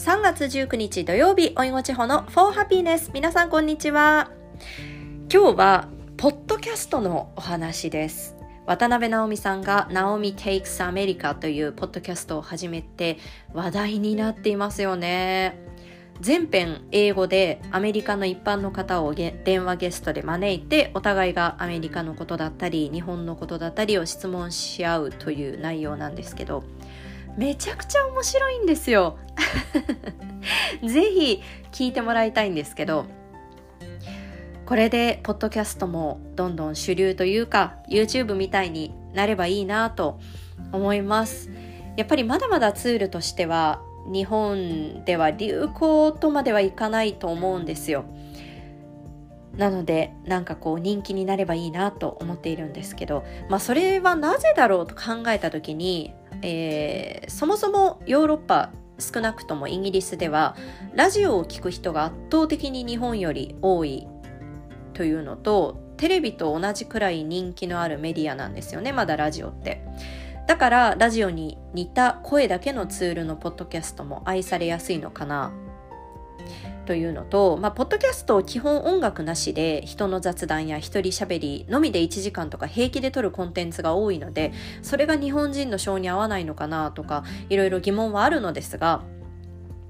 3月19日土曜日、おいご地方の For Happiness。皆さんこんにちは。今日は、ポッドキャストのお話です。渡辺直美さんが Naomi Takes America というポッドキャストを始めて話題になっていますよね。全編英語でアメリカの一般の方を電話ゲストで招いてお互いがアメリカのことだったり日本のことだったりを質問し合うという内容なんですけどめちゃくちゃ面白いんですよ。ぜひ聞いてもらいたいんですけどこれでポッドキャストもどんどん主流というか YouTube みたいになればいいなと思います。やっぱりまだまだツールとしては日本では流行とまではいかないと思うんですよ。なのでなんかこう人気になればいいなと思っているんですけどまあそれはなぜだろうと考えた時にえー、そもそもヨーロッパ少なくともイギリスではラジオを聴く人が圧倒的に日本より多いというのとテレビと同じくらい人気のあるメディアなんですよねまだラジオって。だからラジオに似た声だけのツールのポッドキャストも愛されやすいのかな。というのと、まあ、ポッドキャスト基本音楽なしで人の雑談や一人喋りのみで1時間とか平気で撮るコンテンツが多いのでそれが日本人の性に合わないのかなとかいろいろ疑問はあるのですが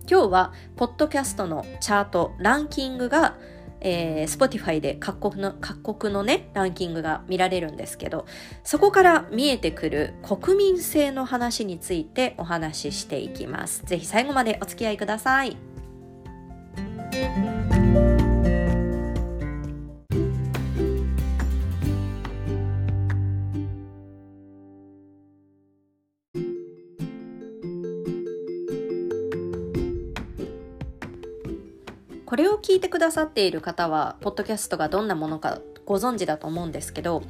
今日はポッドキャストのチャートランキングがえー、Spotify で各国の各国のねランキングが見られるんですけどそこから見えてくる国民性の話についてお話ししていきます。ぜひ最後までお付き合いください。これを聞いてくださっている方はポッドキャストがどんなものかご存知だと思うんですけど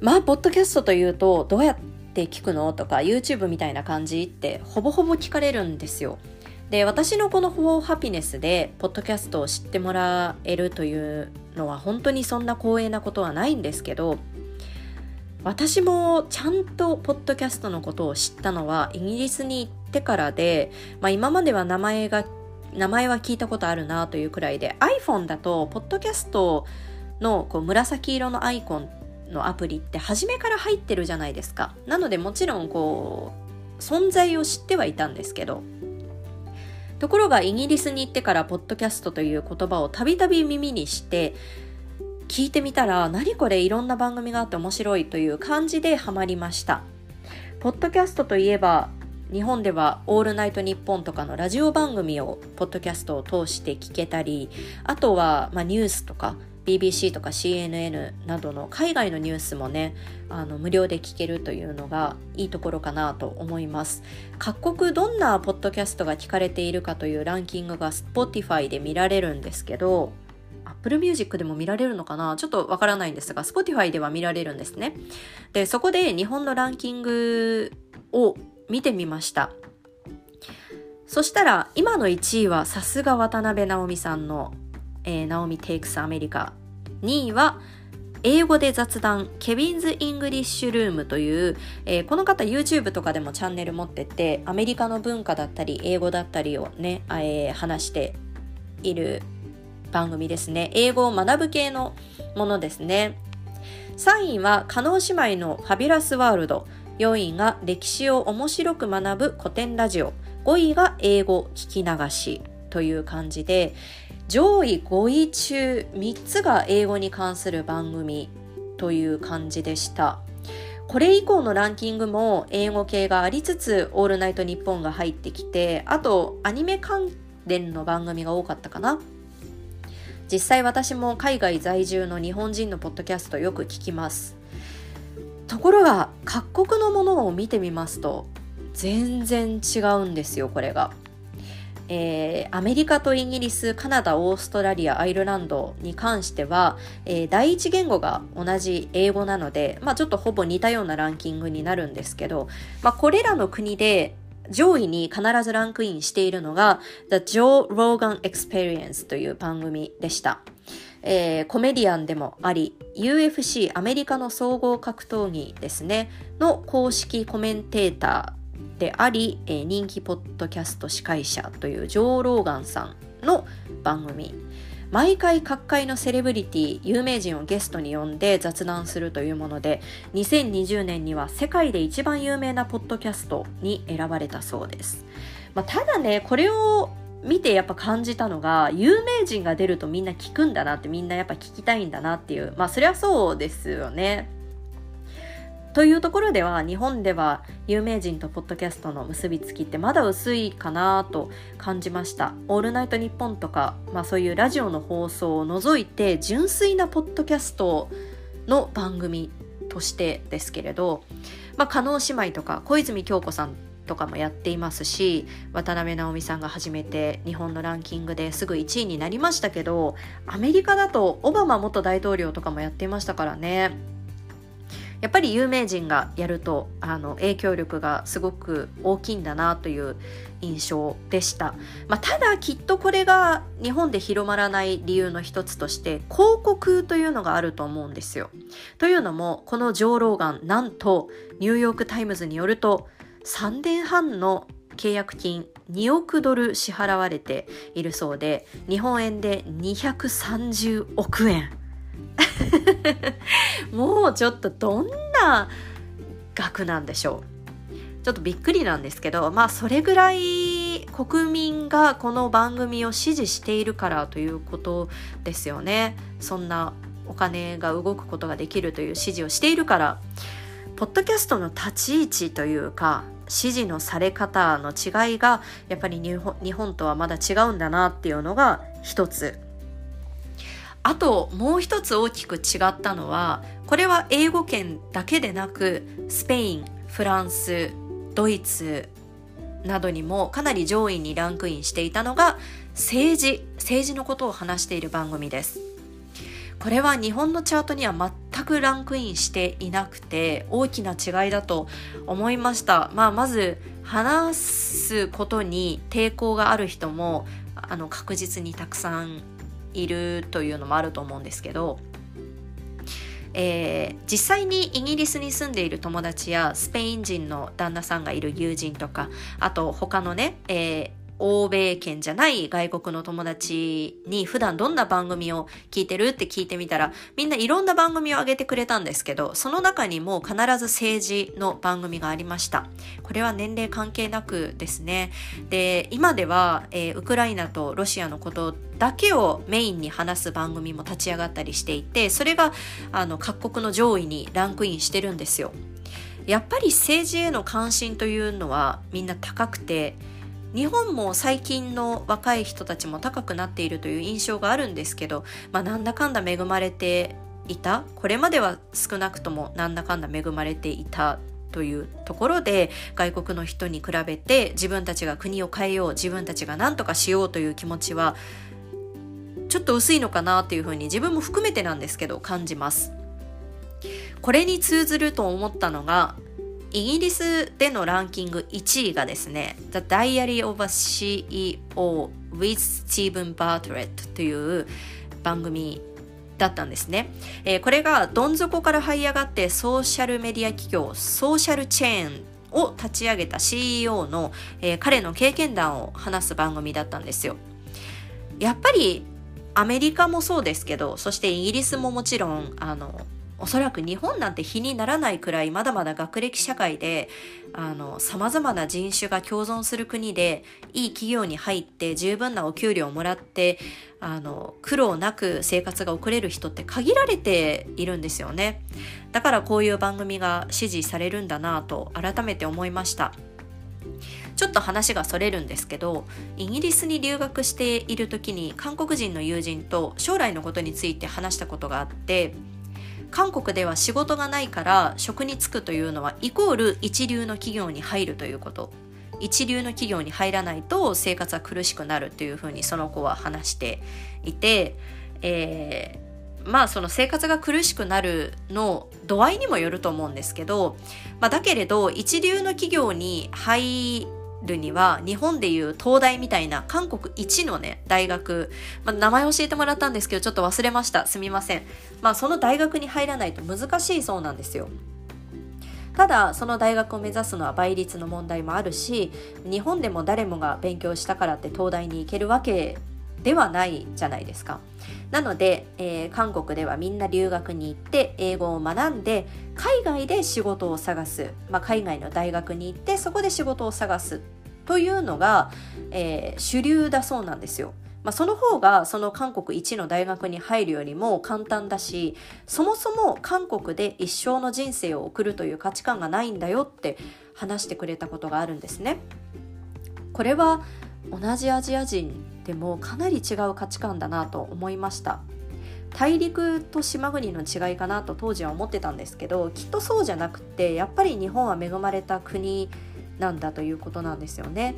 まあポッドキャストというとどうやって聞くのとか YouTube みたいな感じってほぼほぼ聞かれるんですよ。で私のこの「フォーハピネス」でポッドキャストを知ってもらえるというのは本当にそんな光栄なことはないんですけど私もちゃんとポッドキャストのことを知ったのはイギリスに行ってからで、まあ、今までは名前が名前は聞いたことあるなというくらいで iPhone だとポッドキャストのこう紫色のアイコンのアプリって初めから入ってるじゃないですか。なのでもちろんこう存在を知ってはいたんですけどところがイギリスに行ってからポッドキャストという言葉をたびたび耳にして聞いてみたら何これいろんな番組があって面白いという感じでハマりました。ポッドキャストといえば日本では「オールナイトニッポン」とかのラジオ番組をポッドキャストを通して聞けたりあとは、まあ、ニュースとか BBC とか CNN などの海外のニュースもねあの無料で聞けるというのがいいところかなと思います。各国どんなポッドキャストが聞かれているかというランキングが Spotify で見られるんですけど Apple Music でも見られるのかな？ちょっとわからないんですが Spotify では見られるんですね。でそこで日本のランキングを見てみました。そしたら今の1位はさすが渡辺直美さんのえー、 Naomi Takes America 2位は英語で雑談 Kevin's English Room という、えー、この方 YouTube とかでもチャンネル持っててアメリカの文化だったり英語だったりをね、えー、話している番組ですね。英語を学ぶ系のものですね。3位は加納姉妹のファビュラスワールド。4位が歴史を面白く学ぶ古典ラジオ。5位が英語聞き流し。という感じで上位5位中3つが英語に関する番組という感じでした。これ以降のランキングも英語系がありつつ、オールナイトニッポンが入ってきて、あとアニメ関連の番組が多かったかな。実際私も海外在住の日本人のポッドキャストよく聞きます。ところが各国のものを見てみますと全然違うんですよこれが。えー、アメリカとイギリスカナダオーストラリアアイルランドに関しては、えー、第一言語が同じ英語なので、まあ、ちょっとほぼ似たようなランキングになるんですけど、まあ、これらの国で上位に必ずランクインしているのが The Joe Rogan Experience という番組でした。えー、コメディアンでもあり UFC アメリカの総合格闘技ですねの公式コメンテーターであり、えー、人気ポッドキャスト司会者というジョー・ローガンさんの番組。毎回各界のセレブリティ有名人をゲストに呼んで雑談するというもので2020年には世界で一番有名なポッドキャストに選ばれたそうです、まあ、ただねこれを見てやっぱ感じたのが有名人が出るとみんな聞くんだなってみんなやっぱ聞きたいんだなっていう。まあそりゃそうですよね。というところでは日本では有名人とポッドキャストの結びつきってまだ薄いかなと感じました「オールナイトニッポン」とか、まあ、そういうラジオの放送を除いて純粋なポッドキャストの番組としてですけれど、まあ、加納姉妹とか小泉京子さんとかもやっていますし渡辺直美さんが始めて日本のランキングですぐ1位になりましたけどアメリカだとオバマ元大統領とかもやっていましたからね。やっぱり有名人がやるとあの影響力がすごく大きいんだなという印象でした、まあ、ただきっとこれが日本で広まらない理由の一つとして広告というのがあると思うんですよ。というのもこの上老眼なんとニューヨーク・タイムズによると3年半の契約金2億ドル支払われているそうで日本円で230億円。もうちょっとどんな額なんでしょう。ちょっとびっくりなんですけどまあそれぐらい国民がこの番組を支持しているからということですよね。そんなお金が動くことができるという指示をしているから。ポッドキャストの立ち位置というか指示のされ方の違いがやっぱり日本とはまだ違うんだなっていうのが一つ。あともう一つ大きく違ったのはこれは英語圏だけでなくスペインフランスドイツなどにもかなり上位にランクインしていたのが政治政治のことを話している番組です。これは日本のチャートには全くランクインしていなくて大きな違いだと思いました。まあまず話すことに抵抗がある人もあの確実にたくさんいるというのもあると思うんですけど、えー、実際にイギリスに住んでいる友達やスペイン人の旦那さんがいる友人とかあと他のね、えー、欧米圏じゃない外国の友達に普段どんな番組を聞いてるって聞いてみたらみんないろんな番組を上げてくれたんですけどその中にも必ず政治の番組がありました。これは年齢関係なくですね。で今では、えー、ウクライナとロシアのことだけをメインに話す番組も立ち上がったりしていてそれがあの各国の上位にランクインしてるんですよ。やっぱり政治への関心というのはみんな高くて日本も最近の若い人たちも高くなっているという印象があるんですけど、まあ、なんだかんだ恵まれていたこれまでは少なくともなんだかんだ恵まれていたというところで外国の人に比べて自分たちが国を変えよう自分たちが何とかしようという気持ちはちょっと薄いのかなっていうふうに自分も含めてなんですけど感じます。これに通ずると思ったのがイギリスでのランキング1位がですね The Diary of a CEO with Stephen Bartlett という番組だったんですね、えー、これがどん底から這い上がってソーシャルメディア企業ソーシャルチェーンを立ち上げた CEO の、えー、彼の経験談を話す番組だったんですよ。やっぱりアメリカもそうですけどそしてイギリスももちろんあのおそらく日本なんて比にならないくらいまだまだ学歴社会でさまざまな人種が共存する国でいい企業に入って十分なお給料をもらってあの苦労なく生活が送れる人って限られているんですよね。だからこういう番組が支持されるんだなと改めて思いました。ちょっと話がそれるんですけどイギリスに留学している時に韓国人の友人と将来のことについて話したことがあって韓国では仕事がないから職に就くというのはイコール一流の企業に入るということ。一流の企業に入らないと生活は苦しくなるというふうにその子は話していて、えー、まあその生活が苦しくなるの度合いにもよると思うんですけど、まあ、だけれど一流の企業に入るには日本でいう東大みたいな韓国一のね大学、まあ、名前教えてもらったんですけどちょっと忘れました。すみません。まあその大学に入らないと難しいそうなんですよ。ただその大学を目指すのは倍率の問題もあるし日本でも誰もが勉強したからって東大に行けるわけではないじゃないですか。なので、えー、韓国ではみんな留学に行って英語を学んで海外で仕事を探す、まあ、海外の大学に行ってそこで仕事を探すというのが、えー、主流だそうなんですよ。まあ、その方がその韓国一の大学に入るよりも簡単だしそもそも韓国で一生の人生を送るという価値観がないんだよって話してくれたことがあるんですね。これは同じアジア人でもかなり違う価値観だなと思いました。大陸と島国の違いかなと当時は思ってたんですけどきっとそうじゃなくてやっぱり日本は恵まれた国なんだということなんですよね。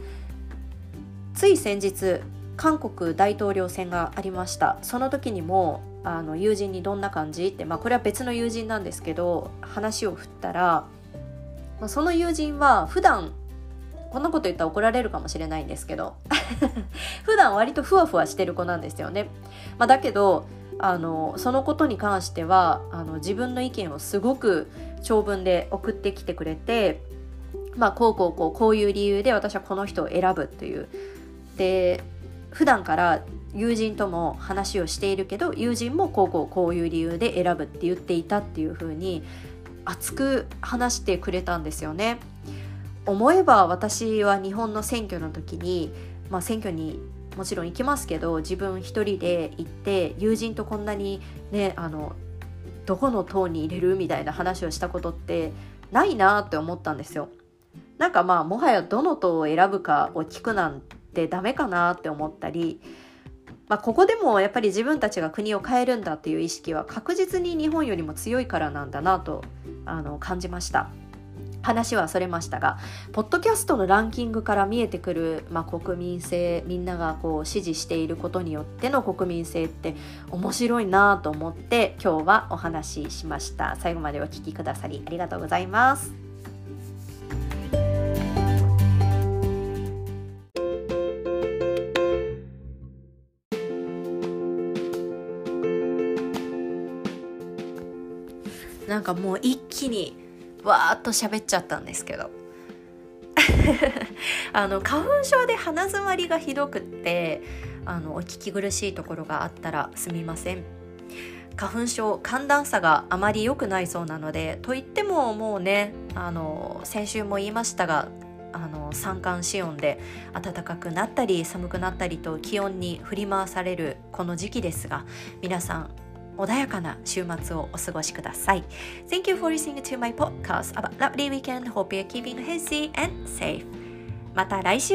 つい先日韓国大統領選がありました。その時にもあの友人にどんな感じ？って、まあ、これは別の友人なんですけど話を振ったら、まあ、その友人は普段こんなこと言ったら怒られるかもしれないんですけど 普段割とふわふわしてる子なんですよね。まあ、だけどあのそのことに関してはあの自分の意見をすごく長文で送ってきてくれて、まあ、こうこうこうこういう理由で私はこの人を選ぶっていう。で普段から友人とも話をしているけど友人もこうこうこういう理由で選ぶって言っていたっていう風に熱く話してくれたんですよね。思えば私は日本の選挙の時に、まあ、選挙にもちろん行きますけど自分一人で行って友人とこんなにねあのどこの党に入れるみたいな話をしたことってないなって思ったんですよ。なんかまあもはやどの党を選ぶかを聞くなんてダメかなって思ったり、まあ、ここでもやっぱり自分たちが国を変えるんだっていう意識は確実に日本よりも強いからなんだなとあの感じました。話はそれましたがポッドキャストのランキングから見えてくる、まあ、国民性みんながこう支持していることによっての国民性って面白いなと思って今日はお話ししました。最後までお聴きくださりありがとうございます。なんかもう一気にわーっと喋っちゃったんですけど。あの花粉症で鼻づまりがひどくってあのお聞き苦しいところがあったらすみません。花粉症寒暖差があまり良くないそうなのでといってももうねあの先週も言いましたがあの三寒四温で暖かくなったり寒くなったりと気温に振り回されるこの時期ですが皆さん穏やかな週末をお過ごしください。Thank you for listening to my podcast about lovely weekend. Hope you're keeping healthy and safe. また来週